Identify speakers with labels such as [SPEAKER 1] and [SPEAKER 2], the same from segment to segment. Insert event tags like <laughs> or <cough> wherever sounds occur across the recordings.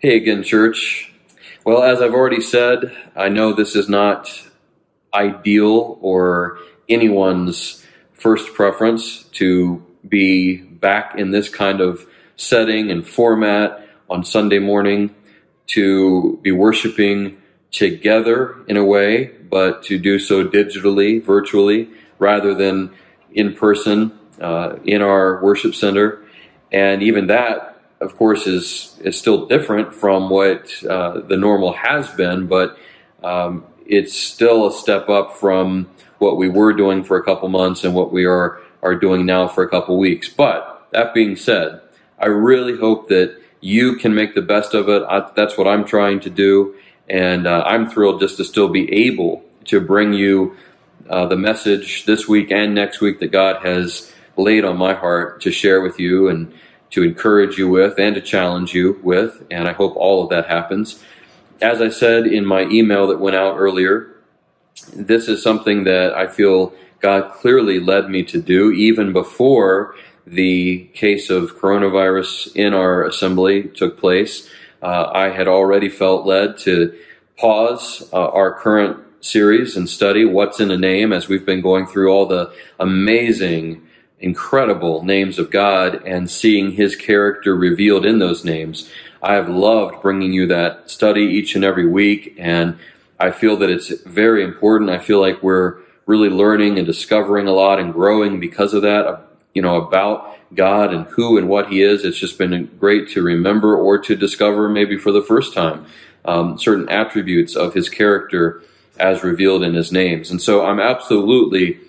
[SPEAKER 1] Hey again, church. Well, as I've already said, I know this is not ideal or anyone's first preference to be back in this kind of setting and format on Sunday morning, to be worshiping together in a way, but to do so digitally, virtually, rather than in person uh, in our worship center. And even that of course, is is still different from what uh, the normal has been, but um, it's still a step up from what we were doing for a couple months and what we are are doing now for a couple weeks. But that being said, I really hope that you can make the best of it. I, that's what I'm trying to do, and uh, I'm thrilled just to still be able to bring you uh, the message this week and next week that God has laid on my heart to share with you and to encourage you with and to challenge you with, and I hope all of that happens. As I said in my email that went out earlier, this is something that I feel God clearly led me to do even before the case of coronavirus in our assembly took place. Uh, I had already felt led to pause uh, our current series and study What's in a Name as we've been going through all the amazing incredible names of God and seeing His character revealed in those names. I have loved bringing you that study each and every week, and I feel that it's very important. I feel like we're really learning and discovering a lot and growing because of that, you know, about God and who and what He is. It's just been great to remember or to discover, maybe for the first time, um, certain attributes of His character as revealed in His names. And so I'm absolutely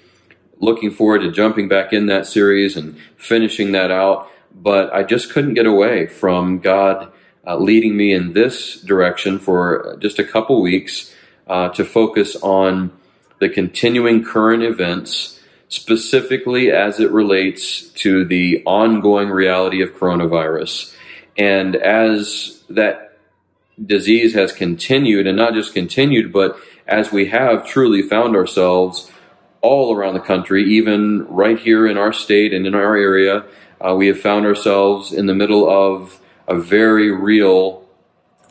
[SPEAKER 1] looking forward to jumping back in that series and finishing that out. But I just couldn't get away from God uh, leading me in this direction for just a couple weeks uh, to focus on the continuing current events, specifically as it relates to the ongoing reality of coronavirus. And as that disease has continued, and not just continued, but as we have truly found ourselves all around the country, even right here in our state and in our area, uh, we have found ourselves in the middle of a very real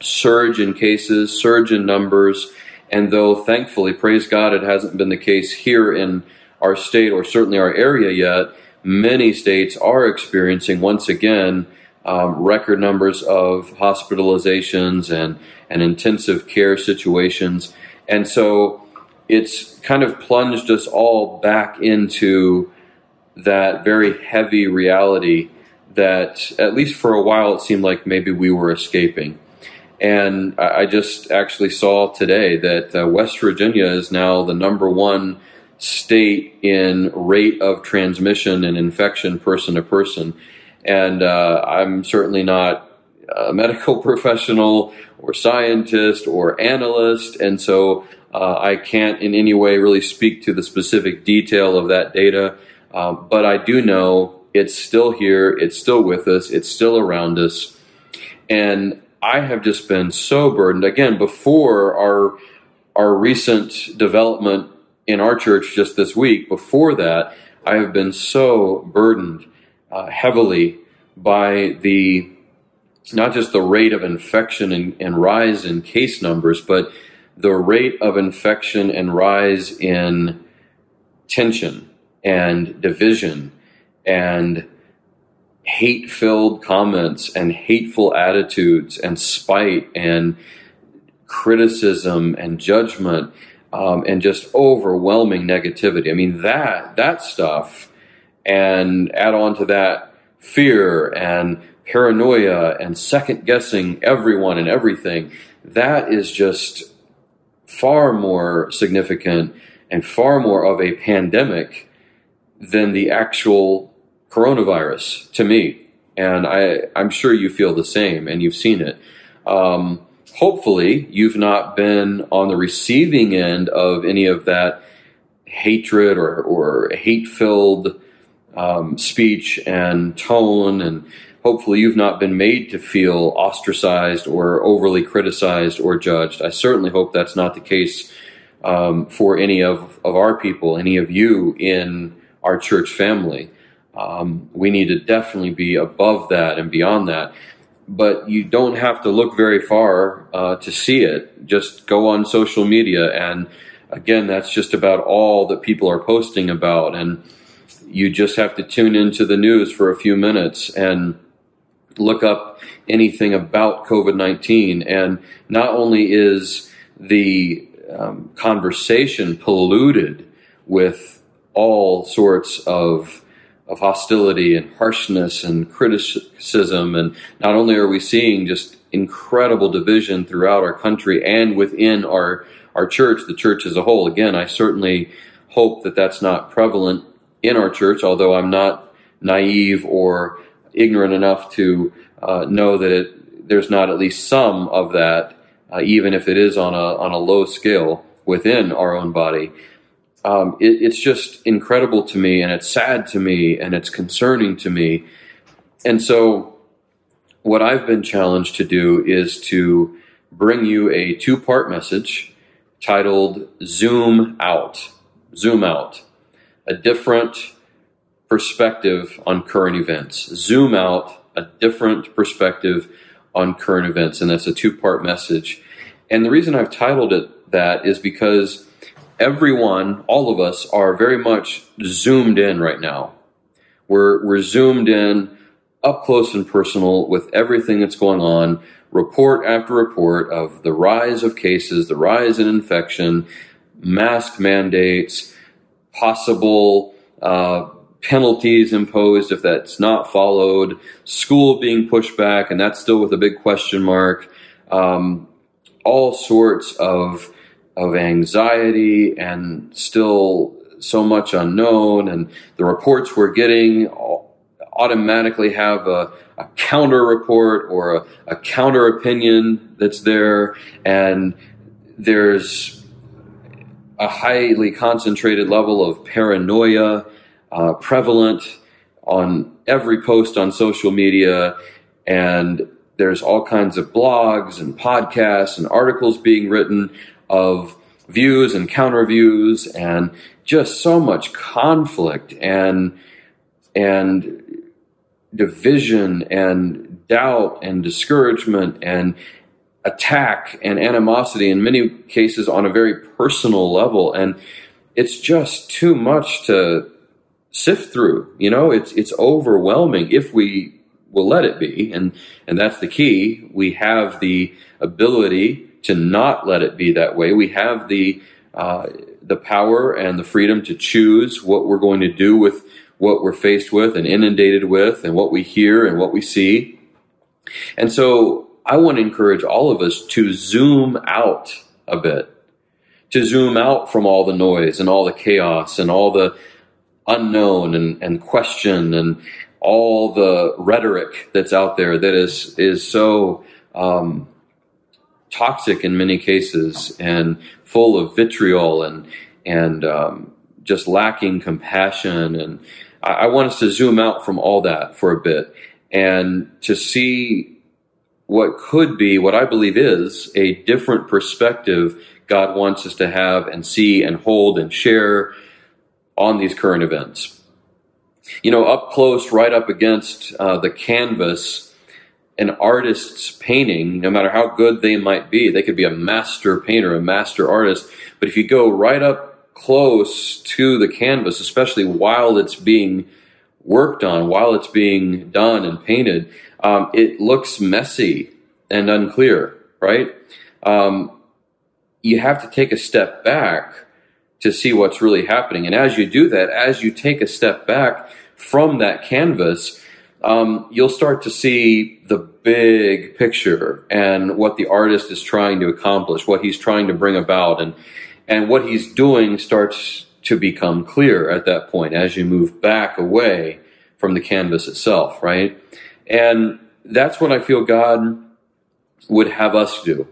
[SPEAKER 1] surge in cases, surge in numbers. And though thankfully, praise God, it hasn't been the case here in our state or certainly our area yet, many states are experiencing once again um, record numbers of hospitalizations and, and intensive care situations. And so it's kind of plunged us all back into that very heavy reality that, at least for a while, it seemed like maybe we were escaping. And I just actually saw today that uh, West Virginia is now the number one state in rate of transmission and infection person to person. And uh, I'm certainly not a <laughs> medical professional or scientist or analyst. And so uh, I can't in any way really speak to the specific detail of that data, uh, but I do know it's still here, it's still with us, it's still around us. And I have just been so burdened. Again, before our our recent development in our church just this week, before that, I have been so burdened uh, heavily by the not just the rate of infection and, and rise in case numbers, but the rate of infection and rise in tension and division and hate filled comments and hateful attitudes and spite and criticism and judgment um, and just overwhelming negativity. I mean, that, that stuff, and add on to that fear and paranoia and second guessing everyone and everything, that is just far more significant and far more of a pandemic than the actual coronavirus to me. And I, I'm sure you feel the same and you've seen it. Um, hopefully, you've not been on the receiving end of any of that hatred or, or hate filled um, speech and tone and hopefully you've not been made to feel ostracized or overly criticized or judged. I certainly hope that's not the case um, for any of, of our people, any of you in our church family. Um, we need to definitely be above that and beyond that. but you don't have to look very far uh, to see it. Just go on social media, and again, that's just about all that people are posting about. And you just have to tune into the news for a few minutes and look up anything about COVID 19. And not only is the um, conversation polluted with all sorts of of hostility and harshness and criticism. And not only are we seeing just incredible division throughout our country and within our, our church, the church as a whole. Again, I certainly hope that that's not prevalent in our church, although I'm not naive or ignorant enough to uh, know that it, there's not at least some of that, uh, even if it is on a, on a low scale within our own body um, it, it's just incredible to me, and it's sad to me, and it's concerning to me. And so, what I've been challenged to do is to bring you a two part message titled Zoom Out. Zoom Out. A different perspective on current events. Zoom out, a different perspective on current events. And that's a two part message. And the reason I've titled it that is because everyone, all of us, are very much zoomed in right now. We're, we're zoomed in up close and personal with everything that's going on, report after report of the rise of cases, the rise in infection, mask mandates, possible uh, penalties imposed if that's not followed, school being pushed back, and that's still with a big question mark, um, all sorts of of anxiety and still so much unknown. And the reports we're getting automatically have a, a counter report or a, a, counter opinion that's there. And there's a highly concentrated level of paranoia uh, prevalent on every post on social media. And there's all kinds of blogs and podcasts and articles being written of views and counter views and just so much conflict and and division and doubt and discouragement and attack and animosity in many cases on a very personal level and it's just too much to sift through you know it's it's overwhelming if we will let it be and and that's the key we have the ability to not let it be that way. We have the uh, the power and the freedom to choose what we're going to do with what we're faced with and inundated with, and what we hear and what we see. And so, I want to encourage all of us to zoom out a bit, to zoom out from all the noise and all the chaos and all the unknown and, and question and all the rhetoric that's out there that is is so um, toxic in many cases and full of vitriol and and um, just lacking compassion. And I, I want us to zoom out from all that for a bit and to see what could be, what I believe is, a different perspective God wants us to have and see and hold and share on these current events. You know, up close, right up against uh, the canvas an artist's painting, no matter how good they might be, they could be a master painter, a master artist. But if you go right up close to the canvas, especially while it's being worked on, while it's being done and painted, um, it looks messy and unclear, right? Um, you have to take a step back to see what's really happening. And as you do that, as you take a step back from that canvas, um, you'll start to see the big picture and what the artist is trying to accomplish, what he's trying to bring about, and and what he's doing starts to become clear at that point as you move back away from the canvas itself, right? And that's what I feel God would have us do.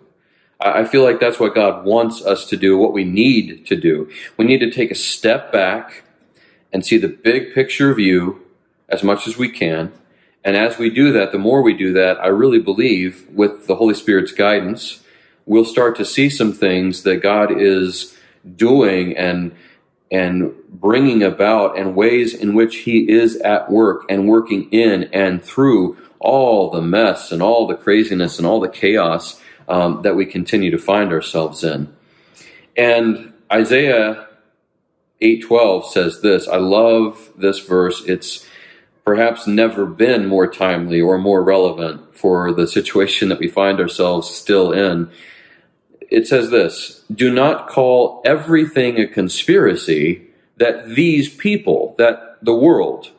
[SPEAKER 1] I feel like that's what God wants us to do, what we need to do. We need to take a step back and see the big picture view as much as we can. And as we do that, the more we do that, I really believe with the Holy Spirit's guidance, we'll start to see some things that God is doing and and bringing about and ways in which he is at work and working in and through all the mess and all the craziness and all the chaos um, that we continue to find ourselves in. And Isaiah 8:12 says this. I love this verse. It's perhaps never been more timely or more relevant for the situation that we find ourselves still in. It says this, do not call everything a conspiracy that these people, that the world,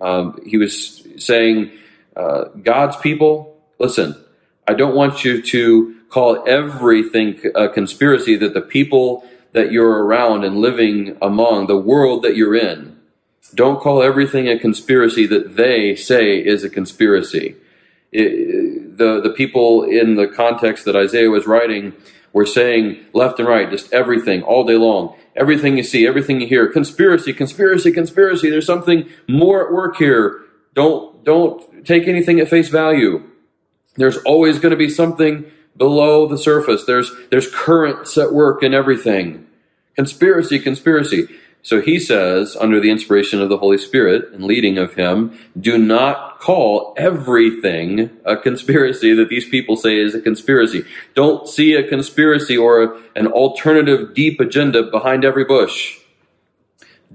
[SPEAKER 1] um, he was saying, uh, God's people, listen, I don't want you to call everything a conspiracy that the people that you're around and living among, the world that you're in, don't call everything a conspiracy that they say is a conspiracy. It, the, the people in the context that Isaiah was writing were saying left and right, just everything, all day long. Everything you see, everything you hear, conspiracy, conspiracy, conspiracy. There's something more at work here. Don't, don't take anything at face value. There's always going to be something below the surface. There's, there's currents at work in everything. Conspiracy, conspiracy. So he says, under the inspiration of the Holy Spirit and leading of him, do not call everything a conspiracy that these people say is a conspiracy. Don't see a conspiracy or an alternative deep agenda behind every bush.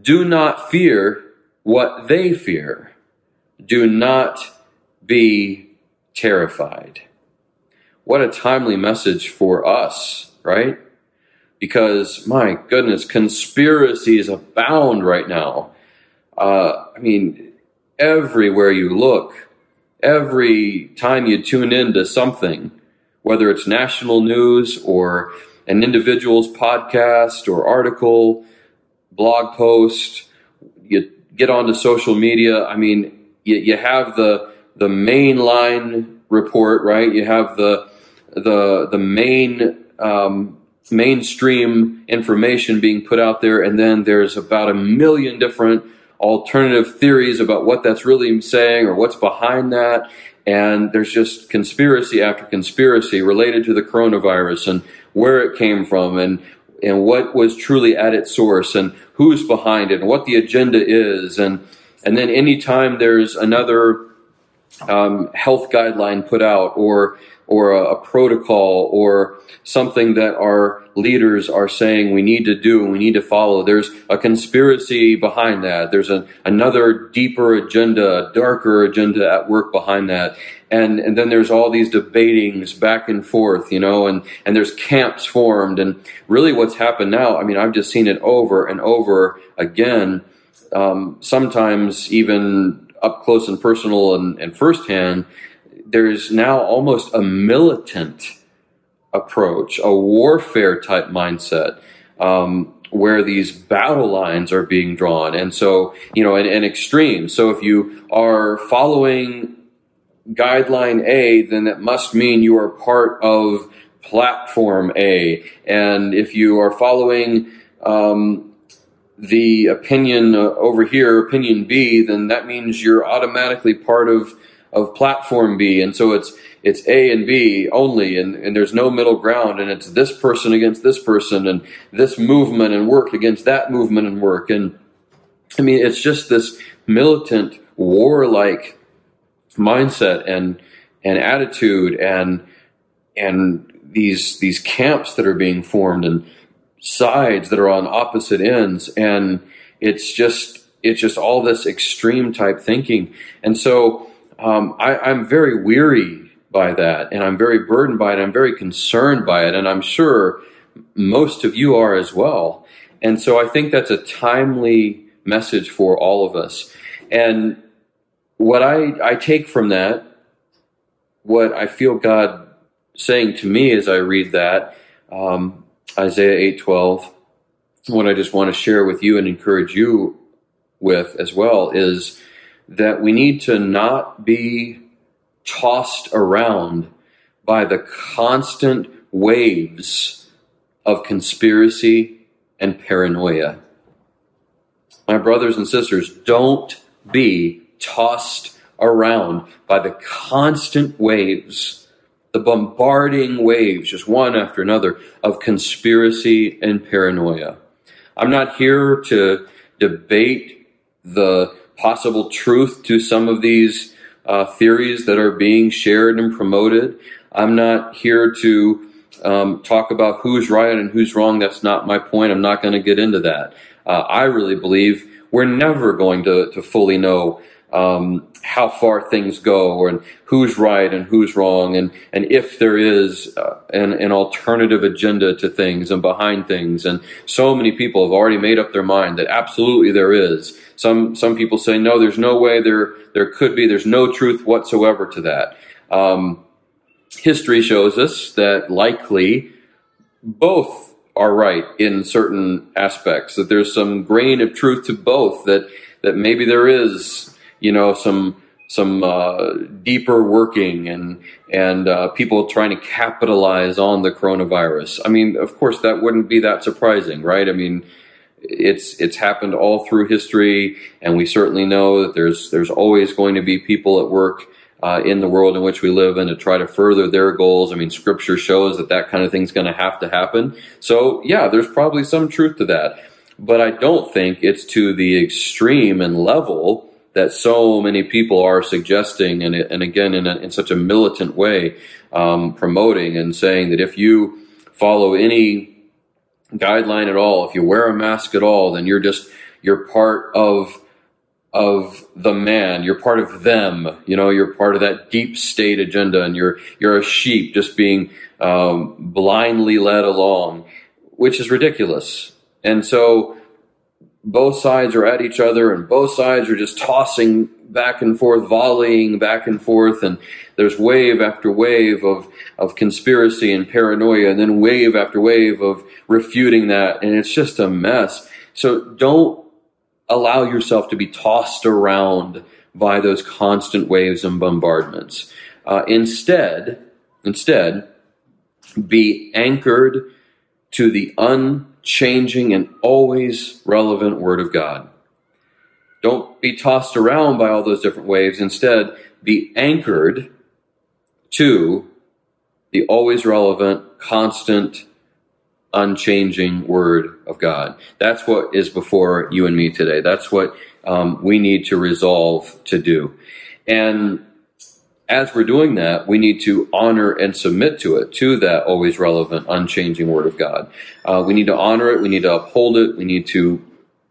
[SPEAKER 1] Do not fear what they fear. Do not be terrified. What a timely message for us, right? because my goodness, conspiracies abound right now. Uh, I mean, everywhere you look, every time you tune in to something, whether it's national news or an individual's podcast or article, blog post, you get onto social media. I mean, you, you have the the mainline report, right? You have the the the main um, mainstream information being put out there, and then there's about a million different alternative theories about what that's really saying or what's behind that. And there's just conspiracy after conspiracy related to the coronavirus and where it came from and and what was truly at its source and who's behind it and what the agenda is and and then anytime there's another um, health guideline put out or or a, a, protocol or something that our leaders are saying we need to do and we need to follow. There's a conspiracy behind that. There's a, another deeper agenda darker agenda at work behind that. And and then there's all these debatings back and forth you know and and there's camps formed. And really what's happened now i mean i've just seen it over and over again. Um, sometimes even up close and personal and, and firsthand, there's now almost a militant approach, a warfare type mindset. Um, where these battle lines are being drawn. And so, you know, an, an extreme. So if you are following guideline A, then that must mean you are part of platform A. And if you are following um, the opinion uh, over here, opinion B, then that means you're automatically part of of platform B, and so it's it's A and B only, and, and there's no middle ground, and it's this person against this person, and this movement and work against that movement and work, and I mean it's just this militant, warlike mindset and and attitude, and and these these camps that are being formed, and sides that are on opposite ends and it's just it's just all this extreme type thinking. And so um, I, i'm very weary by that and i'm very burdened by it i'm very concerned by it and i'm sure most of you are as well. And so i think that's a timely message for all of us. And what i i take from that what i feel god saying to me as i read that um, Isaiah 8:12, what I just want to share with you and encourage you with as well is that we need to not be tossed around by the constant waves of conspiracy and paranoia. My brothers and sisters, don't be tossed around by the constant waves the bombarding waves, just one after another, of conspiracy and paranoia. I'm not here to debate the possible truth to some of these uh, theories that are being shared and promoted. I'm not here to um, talk about who's right and who's wrong. That's not my point. I'm not going to get into that. Uh, I really believe we're never going to, to fully know um, how far things go and who's right and who's wrong and, and if there is uh, an, an alternative agenda to things and behind things. And so many people have already made up their mind that absolutely there is. Some, some people say, no, there's no way there, there could be. There's no truth whatsoever to that. Um, history shows us that likely both are right in certain aspects, that there's some grain of truth to both, that, that maybe there is you know, some some uh, deeper working and and uh, people trying to capitalize on the coronavirus. I mean, of course, that wouldn't be that surprising, right? I mean, it's it's happened all through history, and we certainly know that there's there's always going to be people at work. Uh, in the world in which we live in to try to further their goals. I mean, scripture shows that that kind of thing's going to have to happen. So, yeah, there's probably some truth to that. But I don't think it's to the extreme and level that so many people are suggesting, and, and again, in, a, in such a militant way, um, promoting and saying that if you follow any guideline at all, if you wear a mask at all, then you're just you're part of of the man. You're part of them. You know, you're part of that deep state agenda, and you're you're a sheep just being um, blindly led along, which is ridiculous. And so both sides are at each other and both sides are just tossing back and forth, volleying back and forth, and there's wave after wave of, of conspiracy and paranoia, and then wave after wave of refuting that, and it's just a mess. So don't allow yourself to be tossed around by those constant waves and bombardments. Uh, instead, instead, be anchored to the un changing, and always relevant Word of God. Don't be tossed around by all those different waves. Instead, be anchored to the always relevant, constant, unchanging Word of God. That's what is before you and me today. That's what um, we need to resolve to do. And as we're doing that, we need to honor and submit to it, to that always relevant, unchanging Word of God. Uh, we need to honor it. We need to uphold it. We need to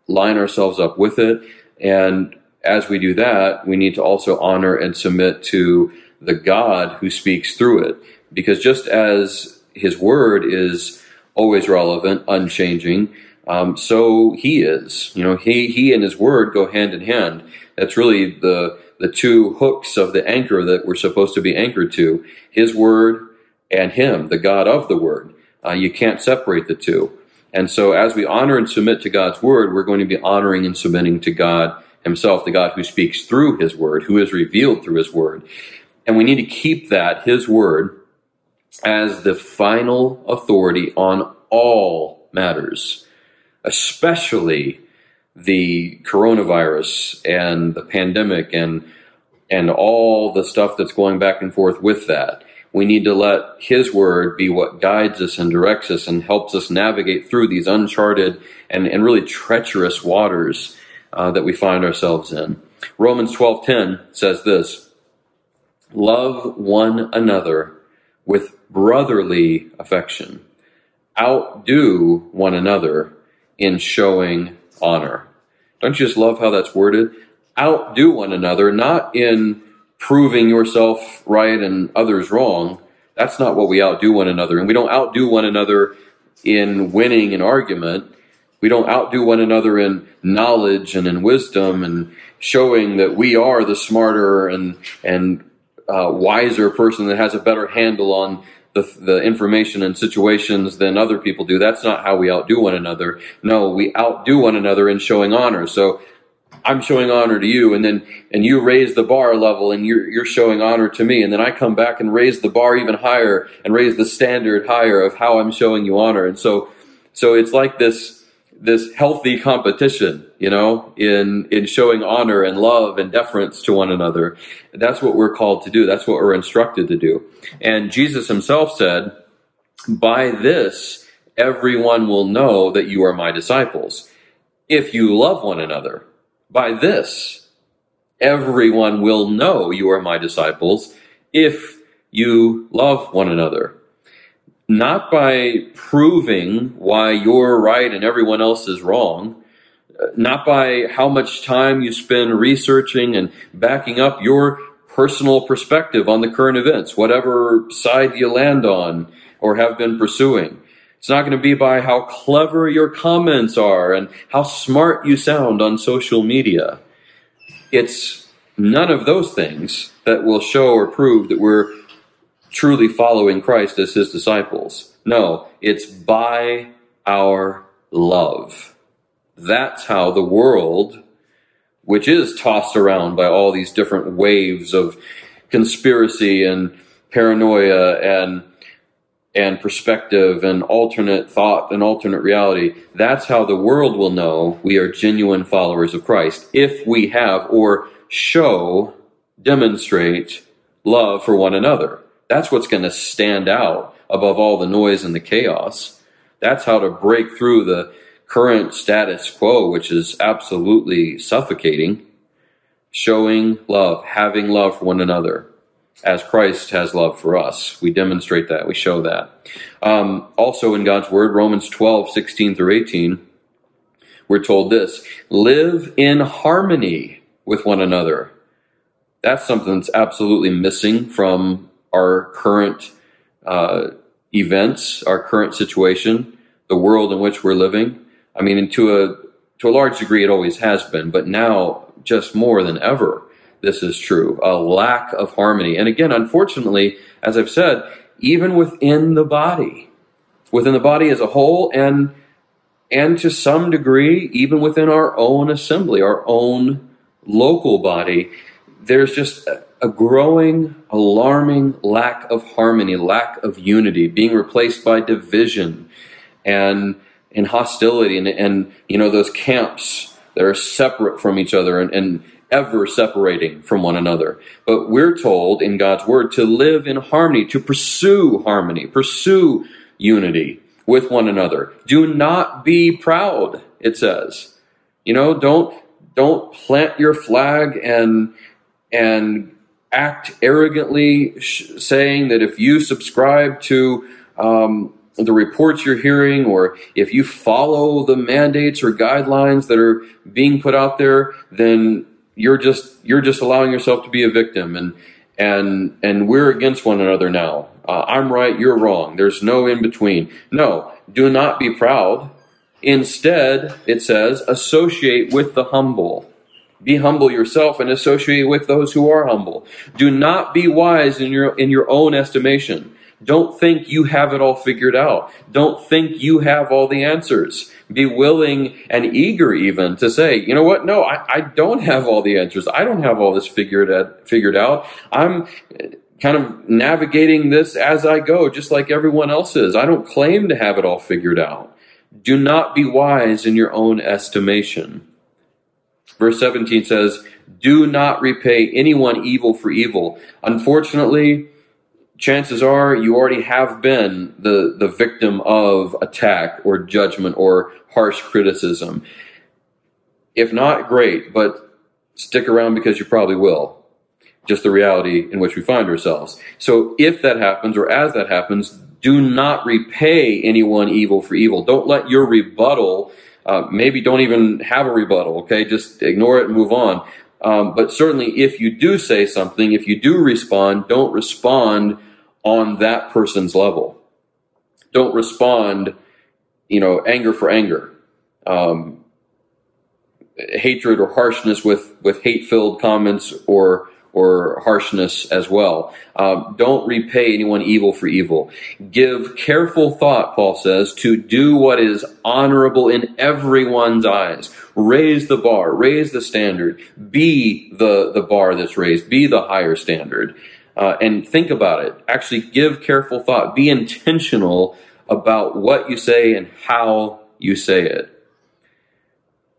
[SPEAKER 1] line ourselves up with it. And as we do that, we need to also honor and submit to the God who speaks through it. Because just as His Word is always relevant, unchanging, um, so He is. You know, He He and His Word go hand in hand. That's really the the two hooks of the anchor that we're supposed to be anchored to His Word and Him, the God of the Word. Uh, you can't separate the two. And so, as we honor and submit to God's Word, we're going to be honoring and submitting to God Himself, the God who speaks through His Word, who is revealed through His Word. And we need to keep that, His Word, as the final authority on all matters, especially the coronavirus and the pandemic and and all the stuff that's going back and forth with that. We need to let His Word be what guides us and directs us and helps us navigate through these uncharted and, and really treacherous waters uh, that we find ourselves in. Romans 12:10 says this: "Love one another with brotherly affection. Outdo one another in showing honor." Don't you just love how that's worded? Outdo one another, not in proving yourself right and others wrong. That's not what we outdo one another. And we don't outdo one another in winning an argument. We don't outdo one another in knowledge and in wisdom and showing that we are the smarter and, and uh, wiser person that has a better handle on the, the information and situations than other people do. That's not how we outdo one another. No, we outdo one another in showing honor. So I'm showing honor to you, and then and you raise the bar level, and you're you're showing honor to me, and then I come back and raise the bar even higher and raise the standard higher of how I'm showing you honor. And so so it's like this this healthy competition, you know, in in showing honor and love and deference to one another. That's what we're called to do. That's what we're instructed to do. And Jesus himself said, "By this everyone will know that you are my disciples if you love one another. By this, everyone will know you are my disciples if you love one another. Not by proving why you're right and everyone else is wrong, uh, not by how much time you spend researching and backing up your personal perspective on the current events, whatever side you land on or have been pursuing. It's not going to be by how clever your comments are and how smart you sound on social media. It's none of those things that will show or prove that we're truly following Christ as his disciples. No, it's by our love. That's how the world, which is tossed around by all these different waves of conspiracy and paranoia and and perspective and alternate thought and alternate reality. That's how the world will know we are genuine followers of Christ if we have or show, demonstrate love for one another. That's what's going to stand out above all the noise and the chaos. That's how to break through the current status quo, which is absolutely suffocating. Showing love, having love for one another as Christ has love for us. We demonstrate that, we show that. Um, also in God's Word, Romans 12, 16 through 18, we're told this live in harmony with one another. That's something that's absolutely missing from our current uh, events, our current situation, the world in which we're living. I mean, to a to a large degree, it always has been, but now just more than ever this is true a lack of harmony. And again, unfortunately, as I've said, even within the body, within the body as a whole, and and to some degree, even within our own assembly, our own local body, there's just a, growing, alarming lack of harmony, lack of unity, being replaced by division and and hostility, and, and you know those camps that are separate from each other, and, and ever separating from one another. But we're told in God's word to live in harmony, to pursue harmony, pursue unity with one another. Do not be proud, it says. You know, don't don't plant your flag and and act arrogantly sh- saying that if you subscribe to um, the reports you're hearing, or if you follow the mandates or guidelines that are being put out there, then you're just you're just allowing yourself to be a victim. And and and we're against one another now. Uh, i'm right you're wrong. There's no in between no do not be proud. Instead it says associate with the humble be humble yourself and associate with those who are humble do not be wise in your in your own estimation don't think you have it all figured out. Don't think you have all the answers. Be willing and eager even to say, you know what? No, I, I don't have all the answers. I don't have all this figured out, figured out. I'm kind of navigating this as I go, just like everyone else is. I don't claim to have it all figured out. Do not be wise in your own estimation. Verse 17 says, Do not repay anyone evil for evil. Unfortunately, chances are you already have been the, the victim of attack or judgment or harsh criticism. If not, great, but stick around because you probably will. Just the reality in which we find ourselves. So if that happens or as that happens, do not repay anyone evil for evil. Don't let your rebuttal, uh, maybe don't even have a rebuttal, okay? Just ignore it and move on. Um, but certainly if you do say something, if you do respond, don't respond on that person's level. Don't respond, you know, anger for anger, um, hatred or harshness with with hate filled comments or or harshness as well. Um, don't repay anyone evil for evil. Give careful thought, Paul says, to do what is honorable in everyone's eyes. Raise the bar, raise the standard, be the, the bar that's raised, be the higher standard uh, and think about it. Actually, give careful thought. Be intentional about what you say and how you say it.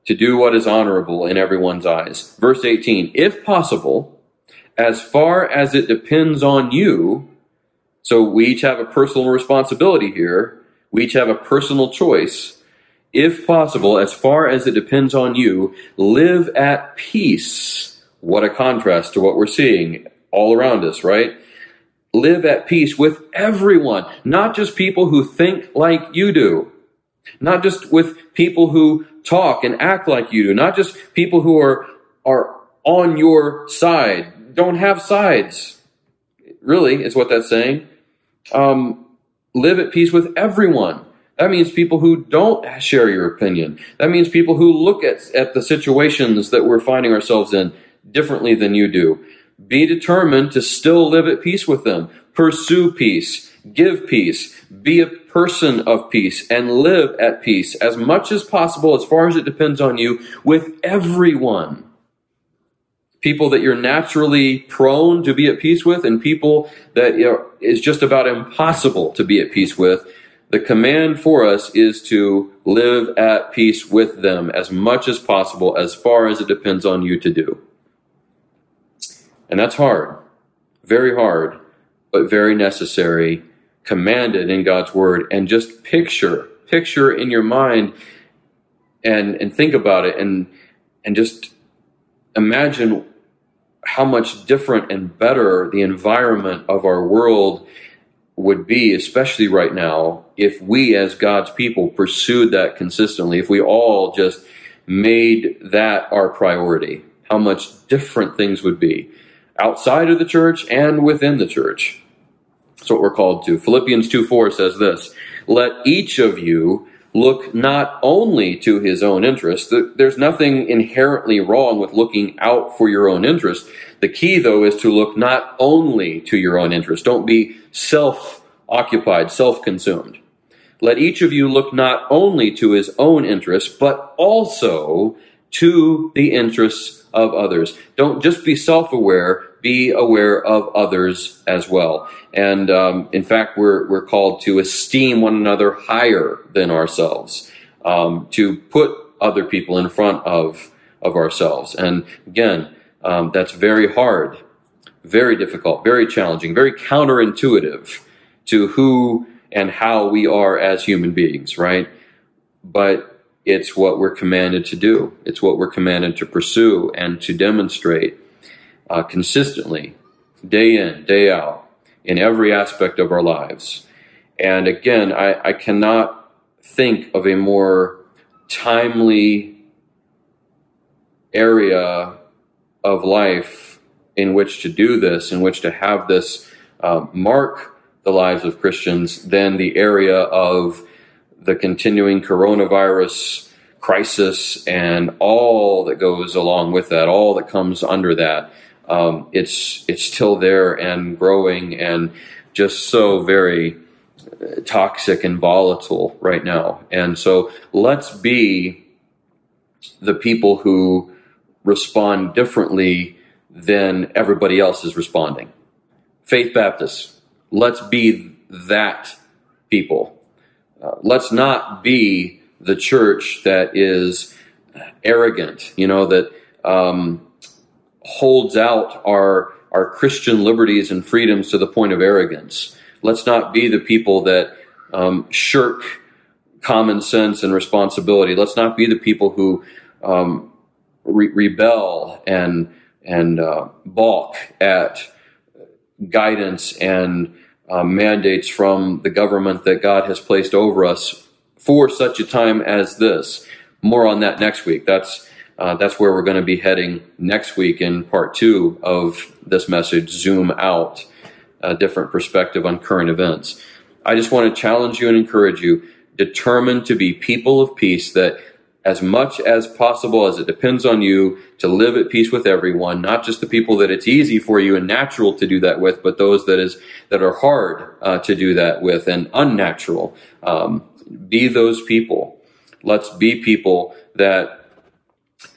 [SPEAKER 1] To do what is honorable in everyone's eyes. Verse 18 If possible, as far as it depends on you, so we each have a personal responsibility here. We each have a personal choice. If possible, as far as it depends on you, live at peace. What a contrast to what we're seeing all around us, right? Live at peace with everyone, not just people who think like you do, not just with people who talk and act like you do, not just people who are, are on your side. Don't have sides. Really, is what that's saying. Um, live at peace with everyone. That means people who don't share your opinion. That means people who look at, at the situations that we're finding ourselves in differently than you do. Be determined to still live at peace with them. Pursue peace. Give peace. Be a person of peace and live at peace as much as possible, as far as it depends on you, with everyone. People that you're naturally prone to be at peace with, and people that that is just about impossible to be at peace with. The command for us is to live at peace with them as much as possible, as far as it depends on you to do. And that's hard, very hard, but very necessary, commanded in God's word. And just picture, picture in your mind and, and think about it and, and just imagine how much different and better the environment of our world would be, especially right now, if we as God's people pursued that consistently, if we all just made that our priority, how much different things would be outside of the church and within the church. That's what we're called to. Philippians 2 4 says this Let each of you look not only to his own interest. There's nothing inherently wrong with looking out for your own interest. The key, though, is to look not only to your own interest. Don't be self occupied, self consumed. Let each of you look not only to his own interest, but also to the interests of others. Don't just be self aware, be aware of others as well. And um, in fact, we're, we're called to esteem one another higher than ourselves, um, to put other people in front of, of ourselves. And again, um, that's very hard, very difficult, very challenging, very counterintuitive to who and how we are as human beings, right? But it's what we're commanded to do. It's what we're commanded to pursue and to demonstrate uh, consistently, day in, day out, in every aspect of our lives. And again, I, I cannot think of a more timely area of life in which to do this, in which to have this uh, mark the lives of Christians, than the area of the continuing coronavirus crisis and all that goes along with that, all that comes under that. Um, it's it's still there and growing and just so very uh, toxic and volatile right now. And so let's be the people who respond differently than everybody else is responding. Faith Baptists, let's be that people uh, let's not be the church that is arrogant, you know, that um, holds out our our Christian liberties and freedoms to the point of arrogance. Let's not be the people that um, shirk common sense and responsibility. Let's not be the people who um, re- rebel and and uh, balk at guidance and uh, mandates from the government that God has placed over us for such a time as this. More on that next week. That's uh, that's where we're going to be heading next week in part two of this message. Zoom out, a different perspective on current events. I just want to challenge you and encourage you. Determined to be people of peace that as much as possible as it depends on you to live at peace with everyone, not just the people that it's easy for you and natural to do that with, but those that is that are hard uh, to do that with and unnatural. Um, be those people. Let's be people that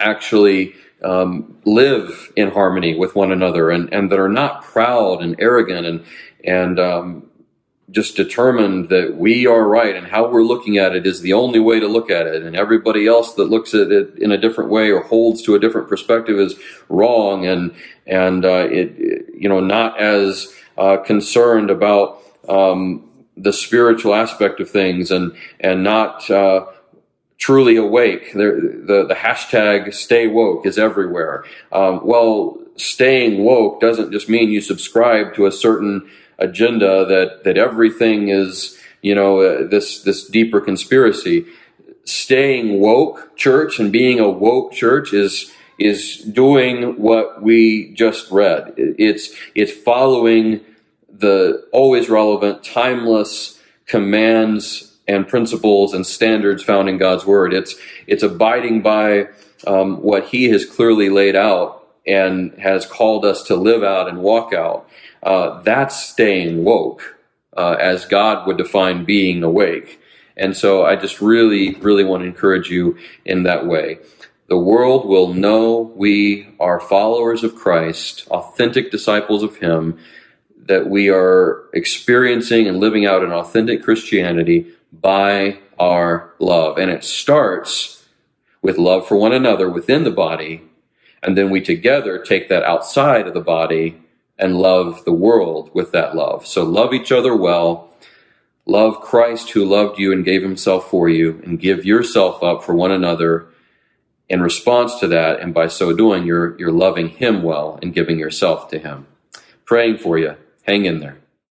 [SPEAKER 1] actually um, live in harmony with one another and, and that are not proud and arrogant and and um, just determined that we are right and how we're looking at it is the only way to look at it. And everybody else that looks at it in a different way or holds to a different perspective is wrong. And and uh, it, you know not as uh, concerned about um, the spiritual aspect of things and and not uh, truly awake. the the hashtag Stay Woke is everywhere. Um, well, staying woke doesn't just mean you subscribe to a certain agenda that that everything is you know uh, this this deeper conspiracy. Staying woke, church, and being a woke church is is doing what we just read. It's it's following the always relevant, timeless commands and principles and standards found in God's Word. It's it's abiding by um, what He has clearly laid out and has called us to live out and walk out. Uh, that's staying woke, uh, as God would define being awake. And so I just really, really want to encourage you in that way. The world will know we are followers of Christ, authentic disciples of Him, that we are experiencing and living out an authentic Christianity by our love. And it starts with love for one another within the body, and then we together take that outside of the body and love the world with that love. So love each other well. Love Christ who loved you and gave himself for you, and give yourself up for one another in response to that. And by so doing, you're, you're loving him well and giving yourself to him. Praying for you. Hang in there.